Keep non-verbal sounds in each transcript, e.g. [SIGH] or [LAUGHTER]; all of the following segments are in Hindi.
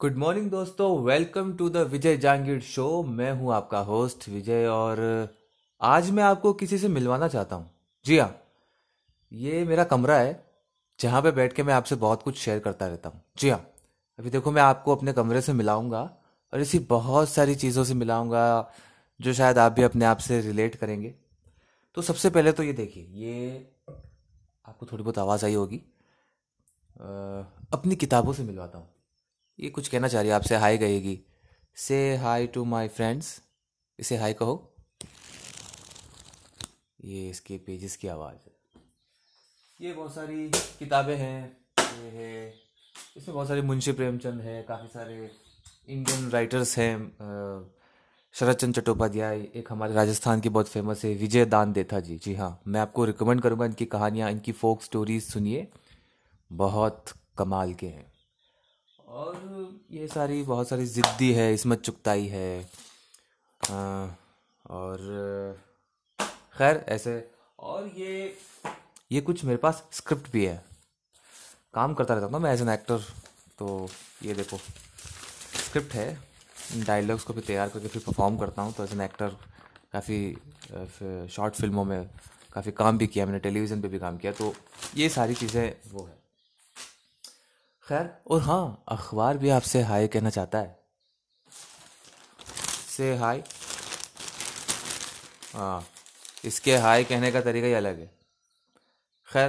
गुड मॉर्निंग दोस्तों. Welcome to the Vijay Jangir show मैं हूँ आपका होस्ट विजय और आज मैं आपको किसी से मिलवाना चाहता हूँ। जी हाँ ये मेरा कमरा है, जहाँ पे बैठ के मैं आपसे बहुत कुछ शेयर करता रहता हूँ। जी हाँ अभी देखो मैं आपको अपने कमरे से मिलाऊँगा और ऐसी बहुत सारी चीज़ों से मिलाऊँगा, जो शायद आप भी अपने आप से रिलेट करेंगे। तो सबसे पहले तो ये देखिए, ये आपको थोड़ी बहुत आवाज़ आई होगी। अपनी किताबों से मिलवाता हूँ। ये कुछ कहना चाह रही है, आपसे हाय कहेगी। से हाय टू माई फ्रेंड्स इसे हाय कहो। ये इसके पेजेस की आवाज़ है। ये बहुत सारी किताबें हैं। ये है, इसमें बहुत सारे मुंशी प्रेमचंद है, काफ़ी सारे इंडियन राइटर्स हैं। शरद चंद्र चट्टोपाध्याय, एक हमारे राजस्थान की बहुत फ़ेमस है, विजय दान देथा जी। जी हाँ मैं आपको रिकमेंड करूँगा इनकी कहानियाँ, इनकी फोक स्टोरीज सुनिए। बहुत कमाल के हैं। और ये सारी बहुत सारी ज़िद्दी है इसमत चुगताई है। अ, और खैर ऐसे। और ये ये कुछ मेरे पास स्क्रिप्ट भी है। काम करता रहता हूँ मैं एज एन एक्टर तो ये देखो स्क्रिप्ट है। डायलॉग्स को भी तैयार करके फिर परफॉर्म करता हूँ तो एज एन एक्टर काफ़ी शॉर्ट फ़िल्मों में काफ़ी काम भी किया मैंने टेलीविज़न पे भी काम किया तो ये सारी चीज़ें वो है। खैर और हाँ अखबार भी आपसे हाय कहना चाहता है। से हाय। हाँ इसके हाय कहने का तरीका ही अलग है। खैर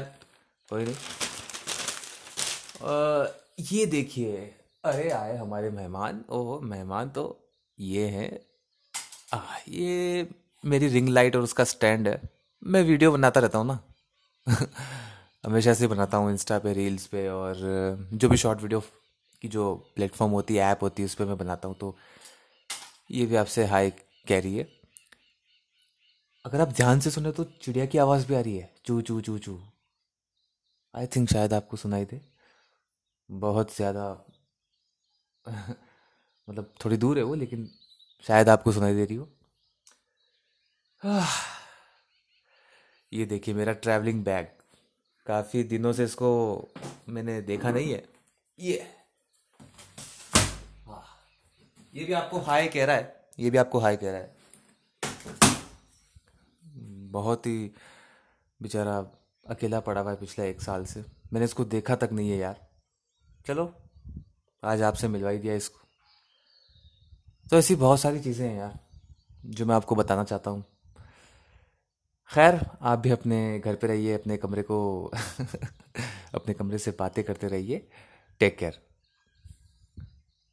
कोई नहीं। अ, ये देखिए अरे आए हमारे मेहमान। ओह मेहमान तो ये हैं। आ, ये मेरी रिंग लाइट और उसका स्टैंड है। मैं वीडियो बनाता रहता हूँ ना। [LAUGHS] हमेशा से बनाता हूँ इंस्टा पे रील्स पे और जो भी शॉर्ट वीडियो की जो प्लेटफॉर्म होती है ऐप होती है, उस पर मैं बनाता हूँ। तो ये भी आपसे हाई कह रही है। अगर आप ध्यान से सुने तो चिड़िया की आवाज़ भी आ रही है। चू चू चू चू। आई थिंक शायद आपको सुनाई दे। बहुत ज़्यादा [LAUGHS] मतलब थोड़ी दूर है वो, लेकिन शायद आपको सुनाई दे रही हो। [SIGHS] ये देखिए मेरा ट्रैवलिंग बैग काफ़ी दिनों से इसको मैंने देखा नहीं है। ये। ये भी आपको हाय कह रहा है। ये भी आपको हाय कह रहा है। बहुत ही बेचारा अकेला पड़ा हुआ है पिछले एक साल से। मैंने इसको देखा तक नहीं है यार। चलो, आज आपसे मिलवा ही दिया इसको। तो ऐसी बहुत सारी चीज़ें हैं यार, जो मैं आपको बताना चाहता हूँ। खैर, आप भी अपने घर पे रहिए, अपने कमरे को, [LAUGHS] अपने कमरे से बातें करते रहिए। Take care